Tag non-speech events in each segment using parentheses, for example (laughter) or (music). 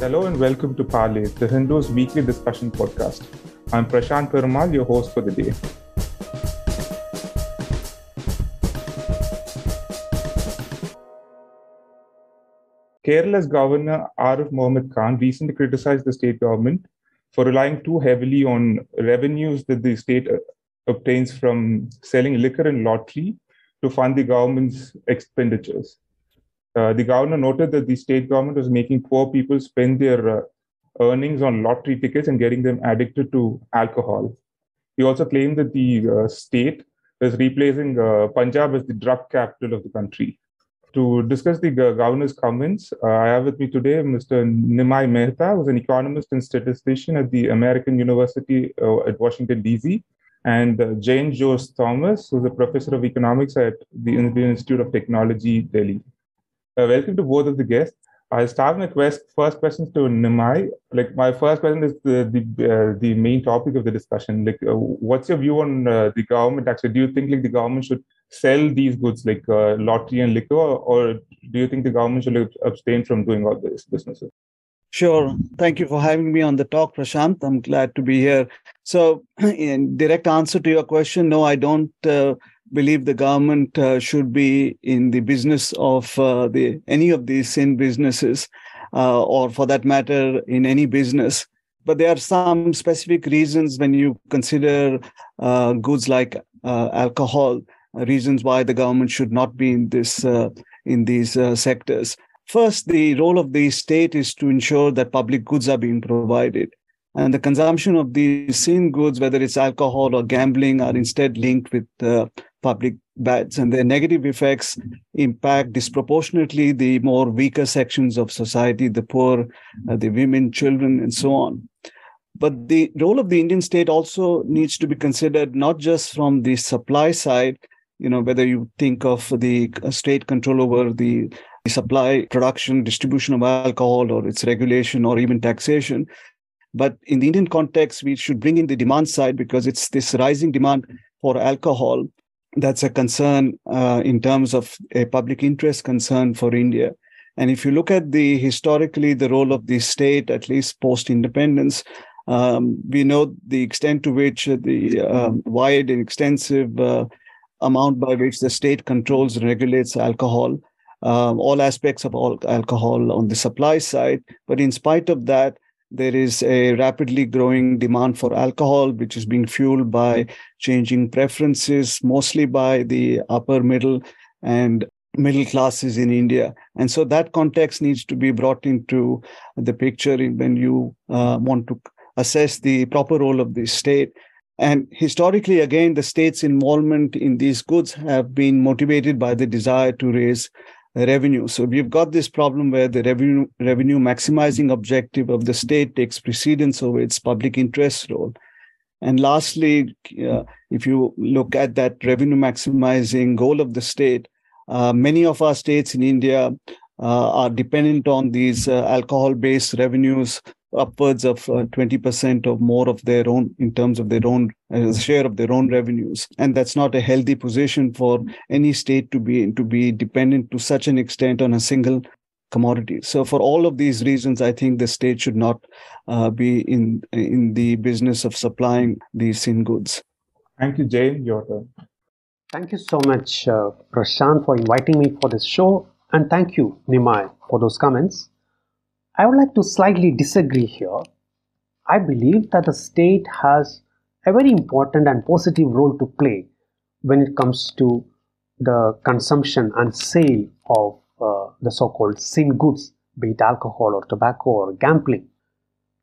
Hello and welcome to Parley, the Hindu's weekly discussion podcast. I'm Prashant Perumal, your host for the day. Kerala's governor Arif Mohammed Khan recently criticized the state government for relying too heavily on revenues that the state uh, obtains from selling liquor and lottery to fund the government's expenditures. Uh, the governor noted that the state government was making poor people spend their uh, earnings on lottery tickets and getting them addicted to alcohol. He also claimed that the uh, state was replacing uh, Punjab as the drug capital of the country. To discuss the governor's comments, uh, I have with me today Mr. Nimai Mehta, who's an economist and statistician at the American University at Washington, D.C., and Jayan Jose Thomas, who's a professor of economics at the Indian Institute of Technology, Delhi. Uh, welcome to both of the guests. I'll start my quest, first questions to Nimai. Like my first question is the the, uh, the main topic of the discussion. Like, uh, what's your view on uh, the government? Actually, do you think like the government should sell these goods like uh, lottery and liquor, or do you think the government should abstain from doing all these businesses? Sure. Thank you for having me on the talk, Prashant. I'm glad to be here. So, (clears throat) in direct answer to your question, no, I don't uh, believe the government uh, should be in the business of uh, the any of these sin businesses, uh, or for that matter, in any business. But there are some specific reasons when you consider uh, goods like uh, alcohol, uh, reasons why the government should not be in this in these sectors. First, the role of the state is to ensure that public goods are being provided. And the consumption of these sin goods, whether it's alcohol or gambling, are instead linked with uh, public bads, and their negative effects impact disproportionately the more weaker sections of society, the poor, uh, the women, children, and so on. But the role of the Indian state also needs to be considered not just from the supply side, you know, whether you think of the uh, state control over the supply, production, distribution of alcohol, or its regulation, or even taxation. But in the Indian context, we should bring in the demand side because it's this rising demand for alcohol that's a concern uh, in terms of a public interest concern for India. And if you look at the historically the role of the state, at least post independence, um, we know the extent to which the uh, wide and extensive uh, amount by which the state controls and regulates alcohol, um, all aspects of all alcohol on the supply side. But in spite of that, there is a rapidly growing demand for alcohol, which is being fueled by changing preferences, mostly by the upper middle and middle classes in India. And so that context needs to be brought into the picture when you uh, want to assess the proper role of the state. And historically, again, the state's involvement in these goods have been motivated by the desire to raise revenue. So we've got this problem where the revenue revenue maximizing objective of the state takes precedence over its public interest role. And lastly, uh, if you look at that revenue maximizing goal of the state, uh, many of our states in India uh, are dependent on these uh, alcohol based revenues upwards of 20% uh, or more of their own in terms of their own uh, share of their own revenues. And that's not a healthy position for any state to be to be dependent to such an extent on a single commodity. So for all of these reasons i think the state should not uh, be in in the business of supplying these sin goods. Thank you Jayan your turn. Thank you so much uh, prashant for inviting me for this show. And thank you nimai for those comments I would like to slightly disagree here. I believe that the state has a very important and positive role to play when it comes to the consumption and sale of uh, the so-called sin goods, be it alcohol or tobacco or gambling.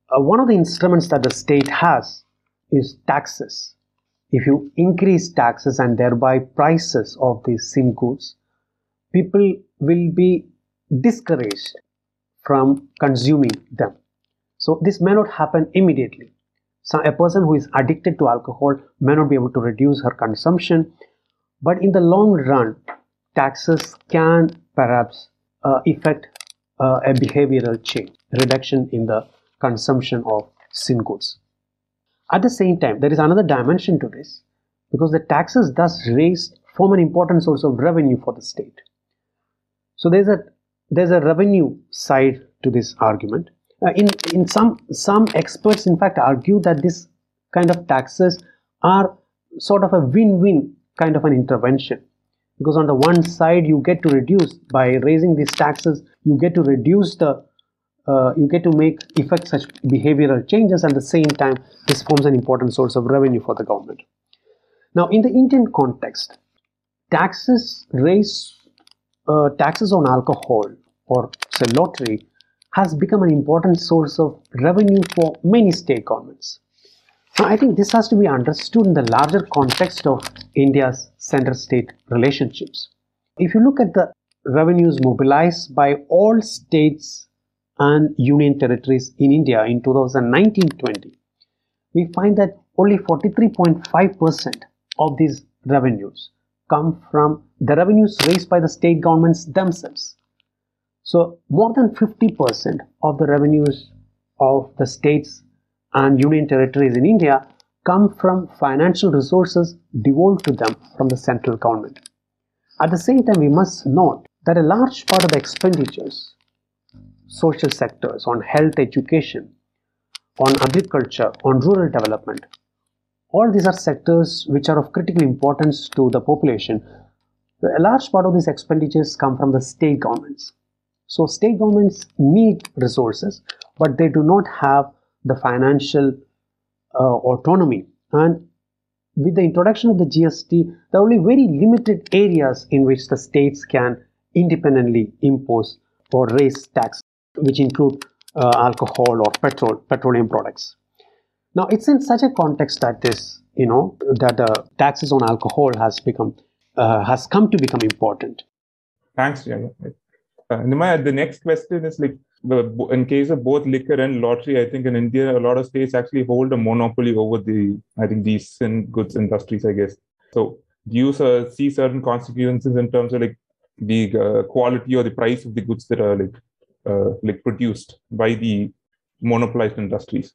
Uh, one of the instruments that the state has is taxes. If you increase taxes and thereby prices of these sin goods, people will be discouraged from consuming them. So this may not happen immediately. So a person who is addicted to alcohol may not be able to reduce her consumption, but in the long run, taxes can perhaps uh, affect uh, a behavioral change, reduction in the consumption of sin goods. At the same time, there is another dimension to this because the taxes thus raise form an important source of revenue for the state. So there's a there's a revenue side to this argument. Uh, in in some some experts, in fact, argue that this kind of taxes are sort of a win-win kind of an intervention because on the one side you get to reduce by raising these taxes you get to reduce the uh, you get to make effect such behavioral changes at the same time this forms an important source of revenue for the government now in the indian context taxes raise uh, taxes on alcohol or say lottery has become an important source of revenue for many state governments now, I think this has to be understood in the larger context of India's center state relationships. If you look at the revenues mobilized by all states and union territories in India in 2019 20, we find that only 43.5% of these revenues come from the revenues raised by the state governments themselves. So, more than 50% of the revenues of the states and union territories in India come from financial resources devolved to them from the central government. At the same time, we must note that a large part of the expenditures, social sectors on health, education, on agriculture, on rural development, all these are sectors which are of critical importance to the population. A large part of these expenditures come from the state governments. So, state governments need resources, but they do not have the financial uh, autonomy. And with the introduction of the GST, there are only very limited areas in which the states can independently impose or raise tax, which include uh, alcohol or petrol, petroleum products. Now, it's in such a context that this, you know, that uh, taxes on alcohol has become, uh, has come to become important. Thanks, yeah. Uh, the next question is like, in case of both liquor and lottery, I think in India, a lot of states actually hold a monopoly over the, I think, these goods industries, I guess. So do you uh, see certain consequences in terms of like the uh, quality or the price of the goods that are like uh, like produced by the monopolized industries?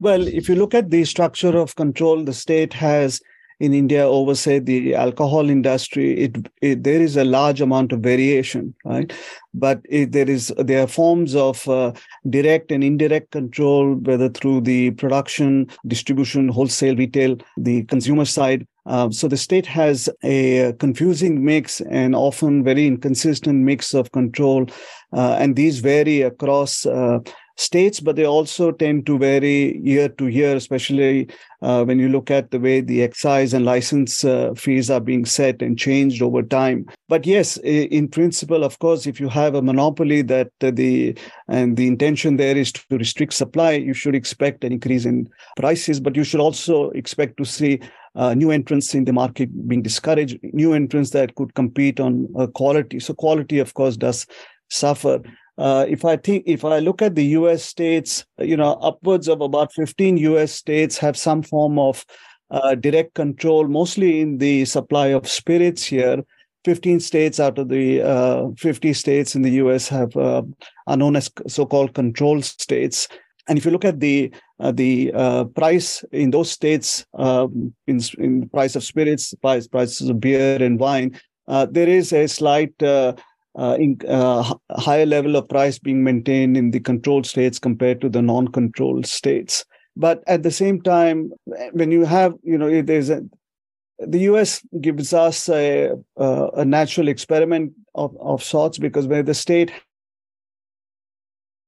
Well, if you look at the structure of control, the state has in India over, say, the alcohol industry, it, it, there is a large amount of variation, right? But it, there is there are forms of uh, direct and indirect control, whether through the production, distribution, wholesale, retail, the consumer side. Uh, so the state has a confusing mix and often very inconsistent mix of control, uh, and these vary across uh, states, but they also tend to vary year to year, especially uh, when you look at the way the excise and license uh, fees are being set and changed over time. But yes, in principle, of course, if you have a monopoly that the and the intention there is to restrict supply, you should expect an increase in prices, but you should also expect to see uh, new entrants in the market being discouraged, new entrants that could compete on uh, quality. So quality, of course, does suffer. Uh, if I think, if I look at the U.S. states, you know, upwards of about 15 U.S. states have some form of uh, direct control, mostly in the supply of spirits here. 15 states out of the uh, 50 states in the U.S. have uh, are known as so-called control states. And if you look at the uh, the uh, price in those states, um, in, in the price of spirits, price prices of beer and wine, there is a slight uh, in, uh, higher level of price being maintained in the controlled states compared to the non-controlled states. But at the same time, when you have, you know, there's a, the U.S. gives us a, a, natural experiment of, of sorts because where the state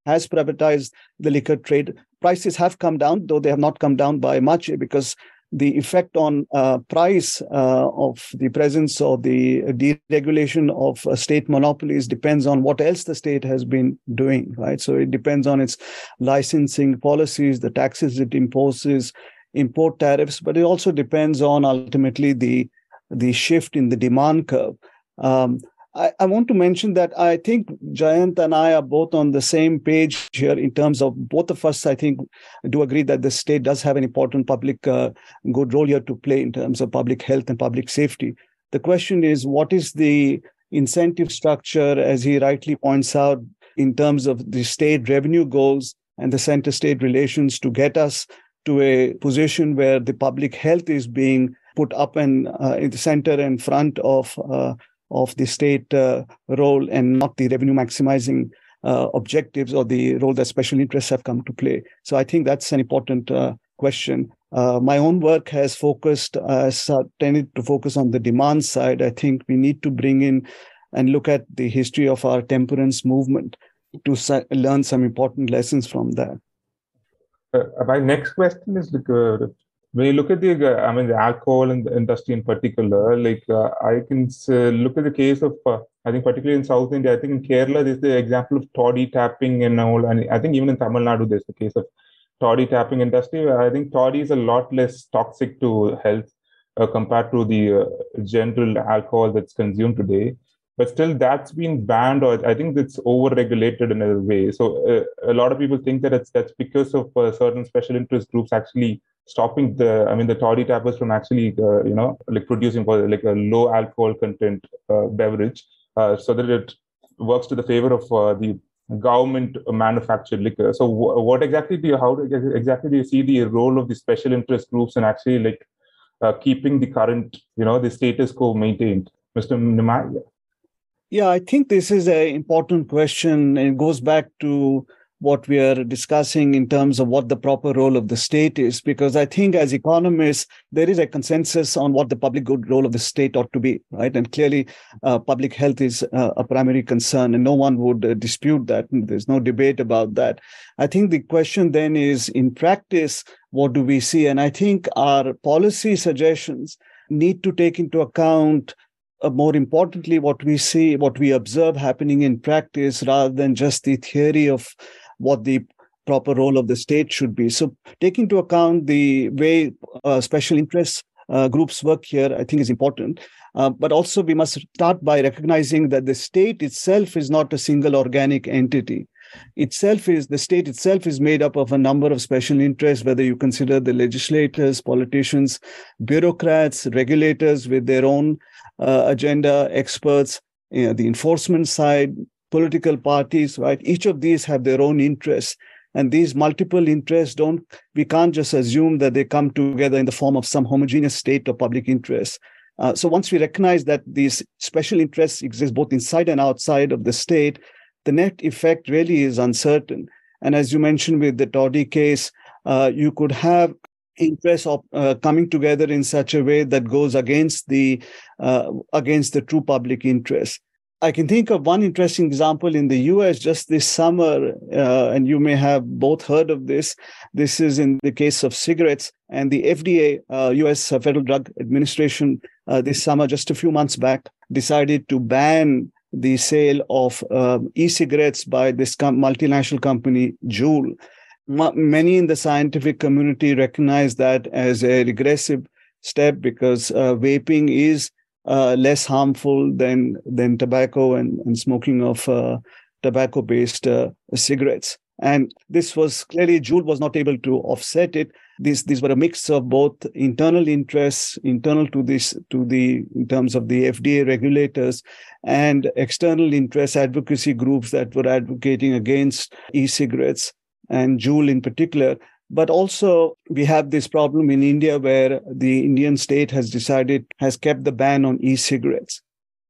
has privatized the liquor trade, prices have come down, though they have not come down by much because the effect on uh, price uh, of the presence of the deregulation of uh, state monopolies depends on what else the state has been doing, right? So it depends on its licensing policies, the taxes it imposes, import tariffs, but it also depends on ultimately the the shift in the demand curve. Um, I, I, want to mention that I think Jayant and I are both on the same page here in terms of both of us, I think, do agree that the state does have an important public uh, good role here to play in terms of public health and public safety. The question is, what is the incentive structure, as he rightly points out, in terms of the state revenue goals and the center state relations to get us to a position where the public health is being put up and uh, in the center and front of uh, of the state uh, role and not the revenue maximizing uh, objectives or the role that special interests have come to play. So I think that's an important uh, question. Uh, my own work has focused, has tended to focus on the demand side. I think we need to bring in and look at the history of our temperance movement to sa- learn some important lessons from that. Uh, my next question is uh, when you look at the, uh, I mean, the alcohol industry in particular, like uh, I can look at the case of, uh, I think particularly in South India, I think in Kerala, there's the example of toddy tapping and all, and I think even in Tamil Nadu, there's the case of toddy tapping industry. I think toddy is a lot less toxic to health uh, compared to the general alcohol that's consumed today but still that's been banned or i think it's over regulated in a way so uh, a lot of people think that it's that's because of uh, certain special interest groups actually stopping the i mean the toddy tappers from actually uh, you know like producing for like a low alcohol content uh, beverage uh, so that it works to the favor of uh, the government manufactured liquor. So w- what exactly do you how exactly do you see the role of the special interest groups and actually like keeping the current you know the status quo maintained? Mr nimai? Yeah, I think this is an important question. It goes back to what we are discussing in terms of what the proper role of the state is, because I think as economists, there is a consensus on what the public good role of the state ought to be, right? And clearly, uh, public health is uh, a primary concern, and no one would uh, dispute that. There's no debate about that. I think the question then is in practice, what do we see? And I think our policy suggestions need to take into account uh, more importantly, what we see, what we observe happening in practice rather than just the theory of what the proper role of the state should be. So, taking into account the way uh, special interest uh, groups work here, I think is important. Uh, but also, we must start by recognizing that the state itself is not a single organic entity. Itself is the state itself is made up of a number of special interests, whether you consider the legislators, politicians, bureaucrats, regulators with their own uh, agenda experts, you know, the enforcement side, political parties, right? Each of these have their own interests. And these multiple interests don't, we can't just assume that they come together in the form of some homogeneous state of public interest. Uh, so once we recognize that these special interests exist both inside and outside of the state, the net effect really is uncertain. And as you mentioned with the Toddy case, uh, you could have interests of uh, coming together in such a way that goes against the uh, against the true public interest i can think of one interesting example in the us just this summer uh, and you may have both heard of this. This is in the case of cigarettes and the fda us uh, federal drug administration uh, this summer just a few months back decided to ban the sale of um, e-cigarettes by this com- multinational company Juul many in the scientific community recognize that as a regressive step because uh, vaping is uh, less harmful than than tobacco and, and smoking of uh, tobacco based uh, cigarettes and this was clearly Juul was not able to offset it these these were a mix of both internal interests internal to this to the in terms of the FDA regulators and external interest advocacy groups that were advocating against e-cigarettes and Juul in particular. But also, we have this problem in India where the Indian state has decided, has kept the ban on e cigarettes,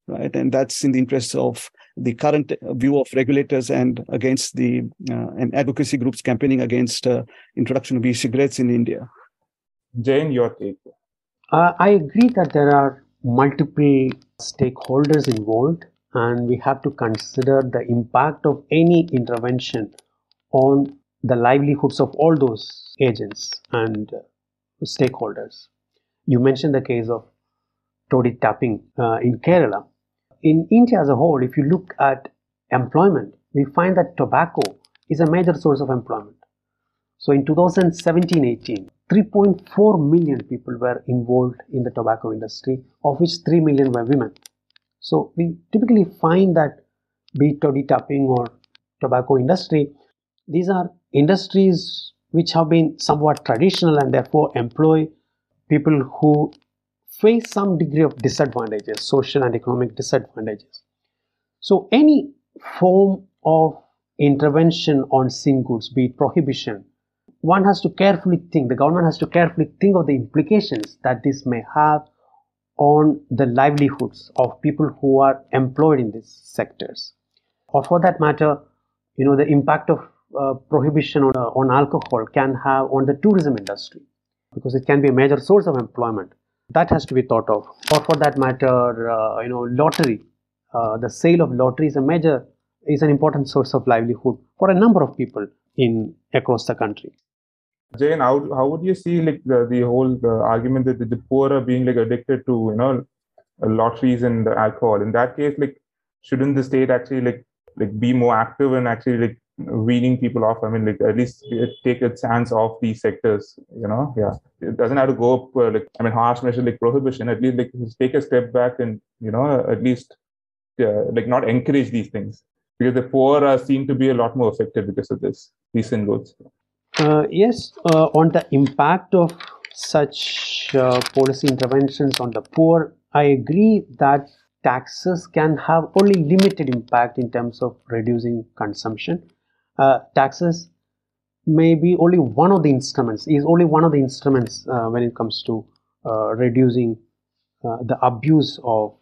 right? And that's in the interest of the current view of regulators and against the uh, and advocacy groups campaigning against uh, introduction of e-cigarettes in India. Jayan, your take. Uh, I agree that there are multiple stakeholders involved, and we have to consider the impact of any intervention on the livelihoods of all those agents and stakeholders. You mentioned the case of toddy tapping uh, in Kerala. In India as a whole, if you look at employment, we find that tobacco is a major source of employment. So in 2017 18, 3.4 million people were involved in the tobacco industry, of which 3 million were women. So we typically find that be toddy tapping or tobacco industry, these are industries which have been somewhat traditional and therefore employ people who face some degree of disadvantages, social and economic disadvantages. So, any form of intervention on sin goods, be it prohibition, one has to carefully think, the government has to carefully think of the implications that this may have on the livelihoods of people who are employed in these sectors. Or for that matter, you know, the impact of uh, prohibition on, uh, on alcohol can have on the tourism industry because it can be a major source of employment. That has to be thought of. Or for that matter, uh, you know, lottery. Uh, the sale of lottery is a major, is an important source of livelihood for a number of people in across the country. Jayan, how, how would you see like the, the whole the argument that the, the poor are being like addicted to you know lotteries and alcohol? In that case, like shouldn't the state actually like like be more active and actually like weaning people off? I mean, like at least take its hands off these sectors. You know, yeah, it doesn't have to go up uh, like I mean harsh measure like prohibition. At least like take a step back and you know at least uh, like not encourage these things because the poor uh, seem to be a lot more affected because of this recent goods. Uh, yes, uh, on the impact of such uh, policy interventions on the poor, I agree that taxes can have only limited impact in terms of reducing consumption. Uh, taxes may be only one of the instruments, is only one of the instruments uh, when it comes to uh, reducing the abuse of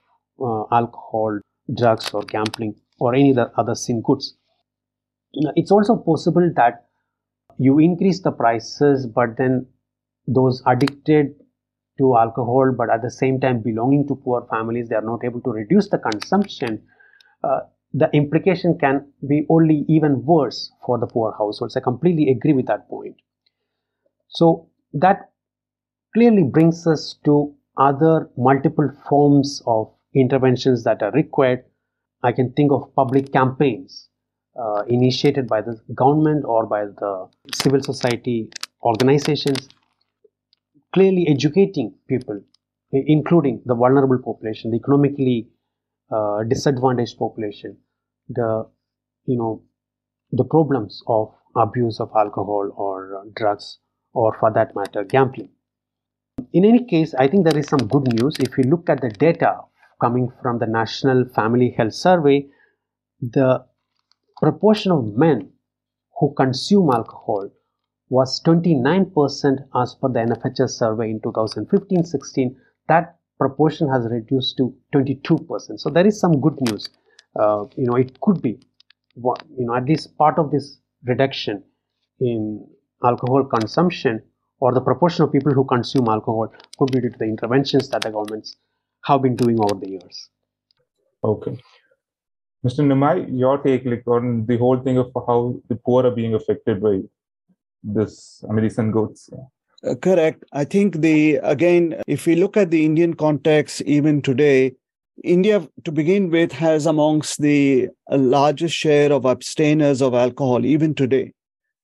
alcohol, drugs, or gambling, or any other sin goods. It's also possible that you increase the prices but then those addicted to alcohol but at the same time belonging to poor families they are not able to reduce the consumption uh, the implication can be only even worse for the poor households. I completely agree with that point. So that clearly brings us to other multiple forms of interventions that are required. I can think of public campaigns uh, initiated by the government or by the civil society organizations, clearly educating people, including the vulnerable population, the economically uh, disadvantaged population, the you know the problems of abuse of alcohol or uh, drugs or for that matter gambling. In any case, I think there is some good news. If you look at the data coming from the National Family Health Survey, the proportion of men who consume alcohol was 29% as per the NFHS survey in 2015-16. That proportion has reduced to 22%. So there is some good news. Uh, you know, it could be, you know, at least part of this reduction in alcohol consumption or the proportion of people who consume alcohol could be due to the interventions that the governments have been doing over the years. Okay. Mr. Nimai, your take like on the whole thing of how the poor are being affected by this American goods. Uh, correct. I think the again, if we look at the Indian context, even today, India, to begin with, has amongst the uh, largest share of abstainers of alcohol, even today.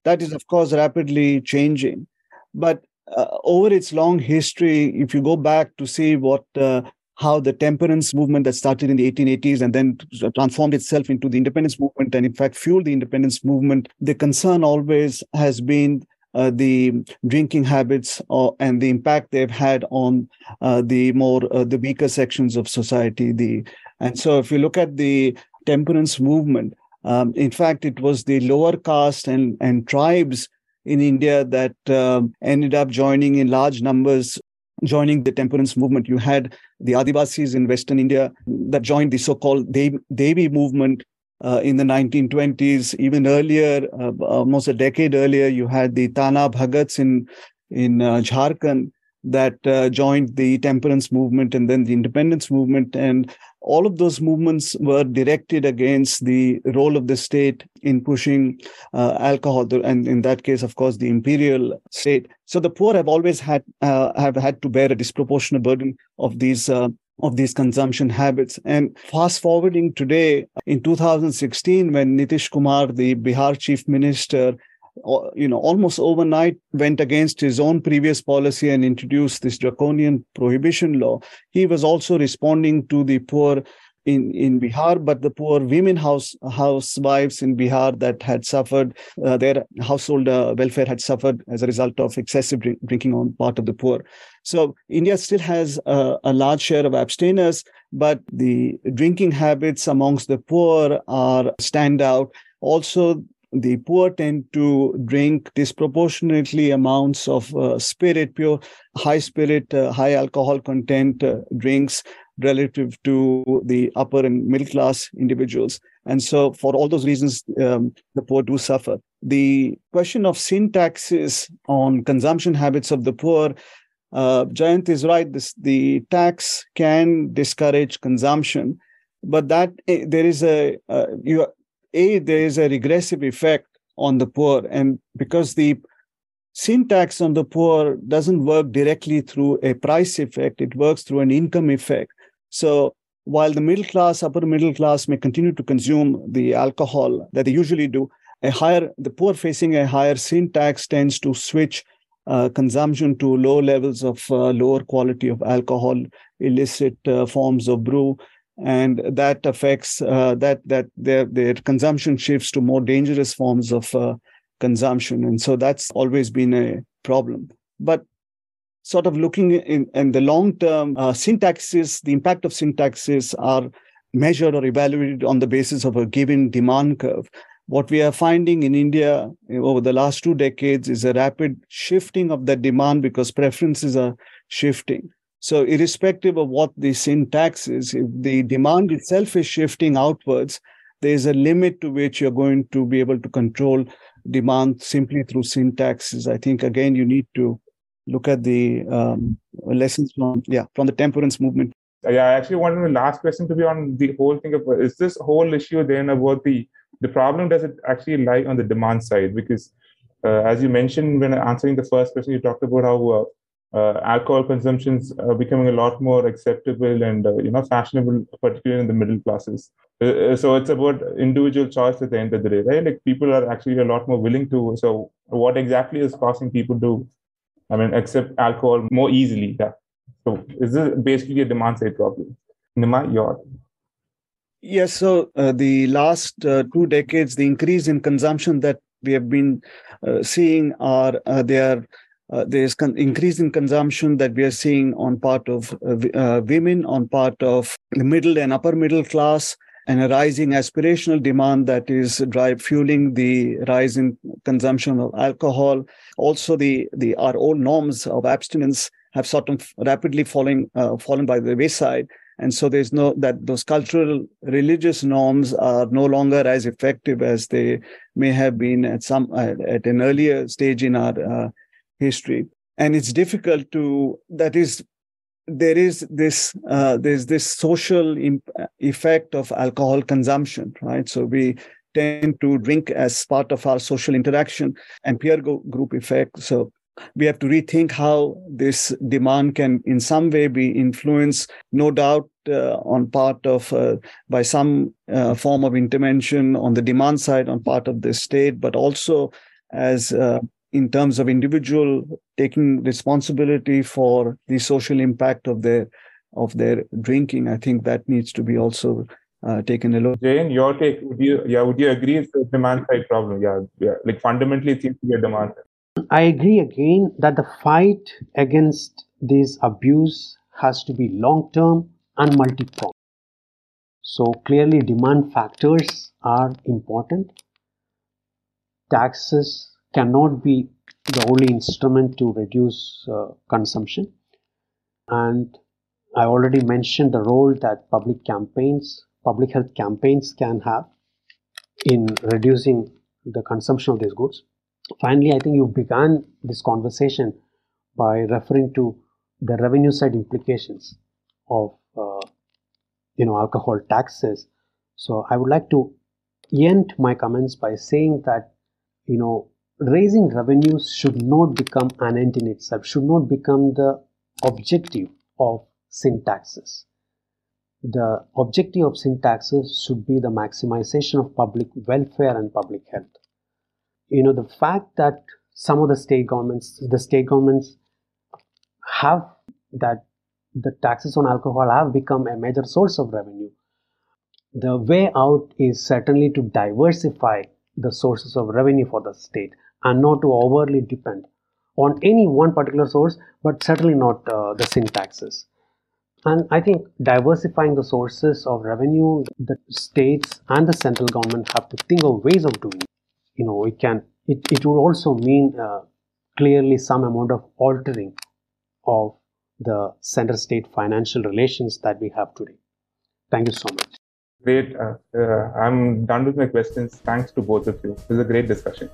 That is, of course, rapidly changing. But uh, over its long history, if you go back to see what uh, how the temperance movement that started in the 1880s and then transformed itself into the independence movement and in fact fueled the independence movement the concern always has been uh, the drinking habits or, and the impact they've had on uh, the more uh, the weaker sections of society the and so if you look at the temperance movement um, in fact it was the lower caste and and tribes in India that um, ended up joining in large numbers joining the temperance movement. You had the Adivasis in Western India that joined the so-called Devi movement uh, in the 1920s. Even earlier, uh, almost a decade earlier, you had the Tana Bhagats in in uh, Jharkhand that uh, joined the temperance movement and then the independence movement. And all of those movements were directed against the role of the state in pushing uh, alcohol, and in that case, of course, the imperial state. So the poor have always had uh, have had to bear a disproportionate burden of these. Of these consumption habits. And fast forwarding today, in 2016, when Nitish Kumar, the Bihar chief minister, you know, almost overnight went against his own previous policy and introduced this draconian prohibition law. He was also responding to the poor in, in Bihar, but the poor women house housewives in Bihar that had suffered, uh, their household uh, welfare had suffered as a result of excessive drink, drinking on part of the poor. So India still has a, a large share of abstainers, but the drinking habits amongst the poor are stand out. Also, the poor tend to drink disproportionately amounts of uh, spirit, pure high spirit, uh, high alcohol content uh, drinks. Relative to the upper and middle class individuals. And so, for all those reasons, um, the poor do suffer. The question of sin taxes on consumption habits of the poor, uh, Jayant is right. This, the tax can discourage consumption, but that eh, there is a uh, you a there is a regressive effect on the poor, and because the sin tax on the poor doesn't work directly through a price effect; it works through an income effect. So while the middle class, upper middle class may continue to consume the alcohol that they usually do, a higher the poor facing a higher sin tax tends to switch uh, consumption to low levels of uh, lower quality of alcohol, illicit uh, forms of brew, and that affects uh, that that their their consumption shifts to more dangerous forms of uh, consumption, and so that's always been a problem. But sort of looking in, in the long term, uh, sin taxes, the impact of sin taxes are measured or evaluated on the basis of a given demand curve. What we are finding in India over the last two decades is a rapid shifting of that demand because preferences are shifting. So, irrespective of what the sin tax is, if the demand itself is shifting outwards, there is a limit to which you're going to be able to control demand simply through sin taxes. I think again you need to look at the um, lessons from yeah from the temperance movement. Yeah, I actually wanted the last question to be on the whole thing of is this whole issue then about the the problem does it actually lie on the demand side? Because uh, as you mentioned when answering the first question you talked about how uh, uh, alcohol consumptions are becoming a lot more acceptable and uh, you know fashionable particularly in the middle classes. Uh, uh, so it's about individual choice at the end of the day right? Like people are actually a lot more willing to so what exactly is causing people to I mean, accept alcohol more easily. Yeah. So is this basically a demand side problem? Nima, your Yes. So uh, the last uh, two decades, the increase in consumption that we have been uh, seeing are uh, there. Uh, there's con- increase in consumption that we are seeing on part of uh, women, on part of the middle and upper middle class, and a rising aspirational demand that is drive fueling the rise in consumption of alcohol. Also, the the our old norms of abstinence have sort of rapidly falling uh, fallen by the wayside, and so there's no that those cultural religious norms are no longer as effective as they may have been at some uh, at an earlier stage in our uh, history. And it's difficult to that is there is this uh, there's this social imp- effect of alcohol consumption right? So we tend to drink as part of our social interaction and peer go- group effect. So we have to rethink how this demand can in some way be influenced no doubt uh, on part of uh, by some uh, form of intervention on the demand side on part of the state but also as uh, in terms of individual taking responsibility for the social impact of their of their drinking i think that needs to be also uh, taken a look. Jayan your take would you yeah would you agree it's a demand side problem? Yeah yeah like fundamentally it seems to be a demand i agree again that the fight against this abuse has to be long term and multi-pronged. So clearly demand factors are important. Taxes cannot be the only instrument to reduce uh, consumption. And I already mentioned the role that public campaigns, public health campaigns can have in reducing the consumption of these goods. Finally, I think you began this conversation by referring to the revenue side implications of uh, you know alcohol taxes. So I would like to end my comments by saying that you know raising revenues should not become an end in itself, should not become the objective of sin taxes. The objective of sin taxes should be the maximization of public welfare and public health. You know, the fact that some of the state governments, the state governments have that the taxes on alcohol have become a major source of revenue. The way out is certainly to diversify the sources of revenue for the state and not to overly depend on any one particular source, but certainly not uh, the sin taxes. And I think diversifying the sources of revenue, the states and the central government have to think of ways of doing. It. You know, it can. It it would also mean uh, clearly some amount of altering of the center state financial relations that we have today. Thank you so much. Great. Uh, uh, I'm done with my questions. Thanks to both of you. This is a great discussion.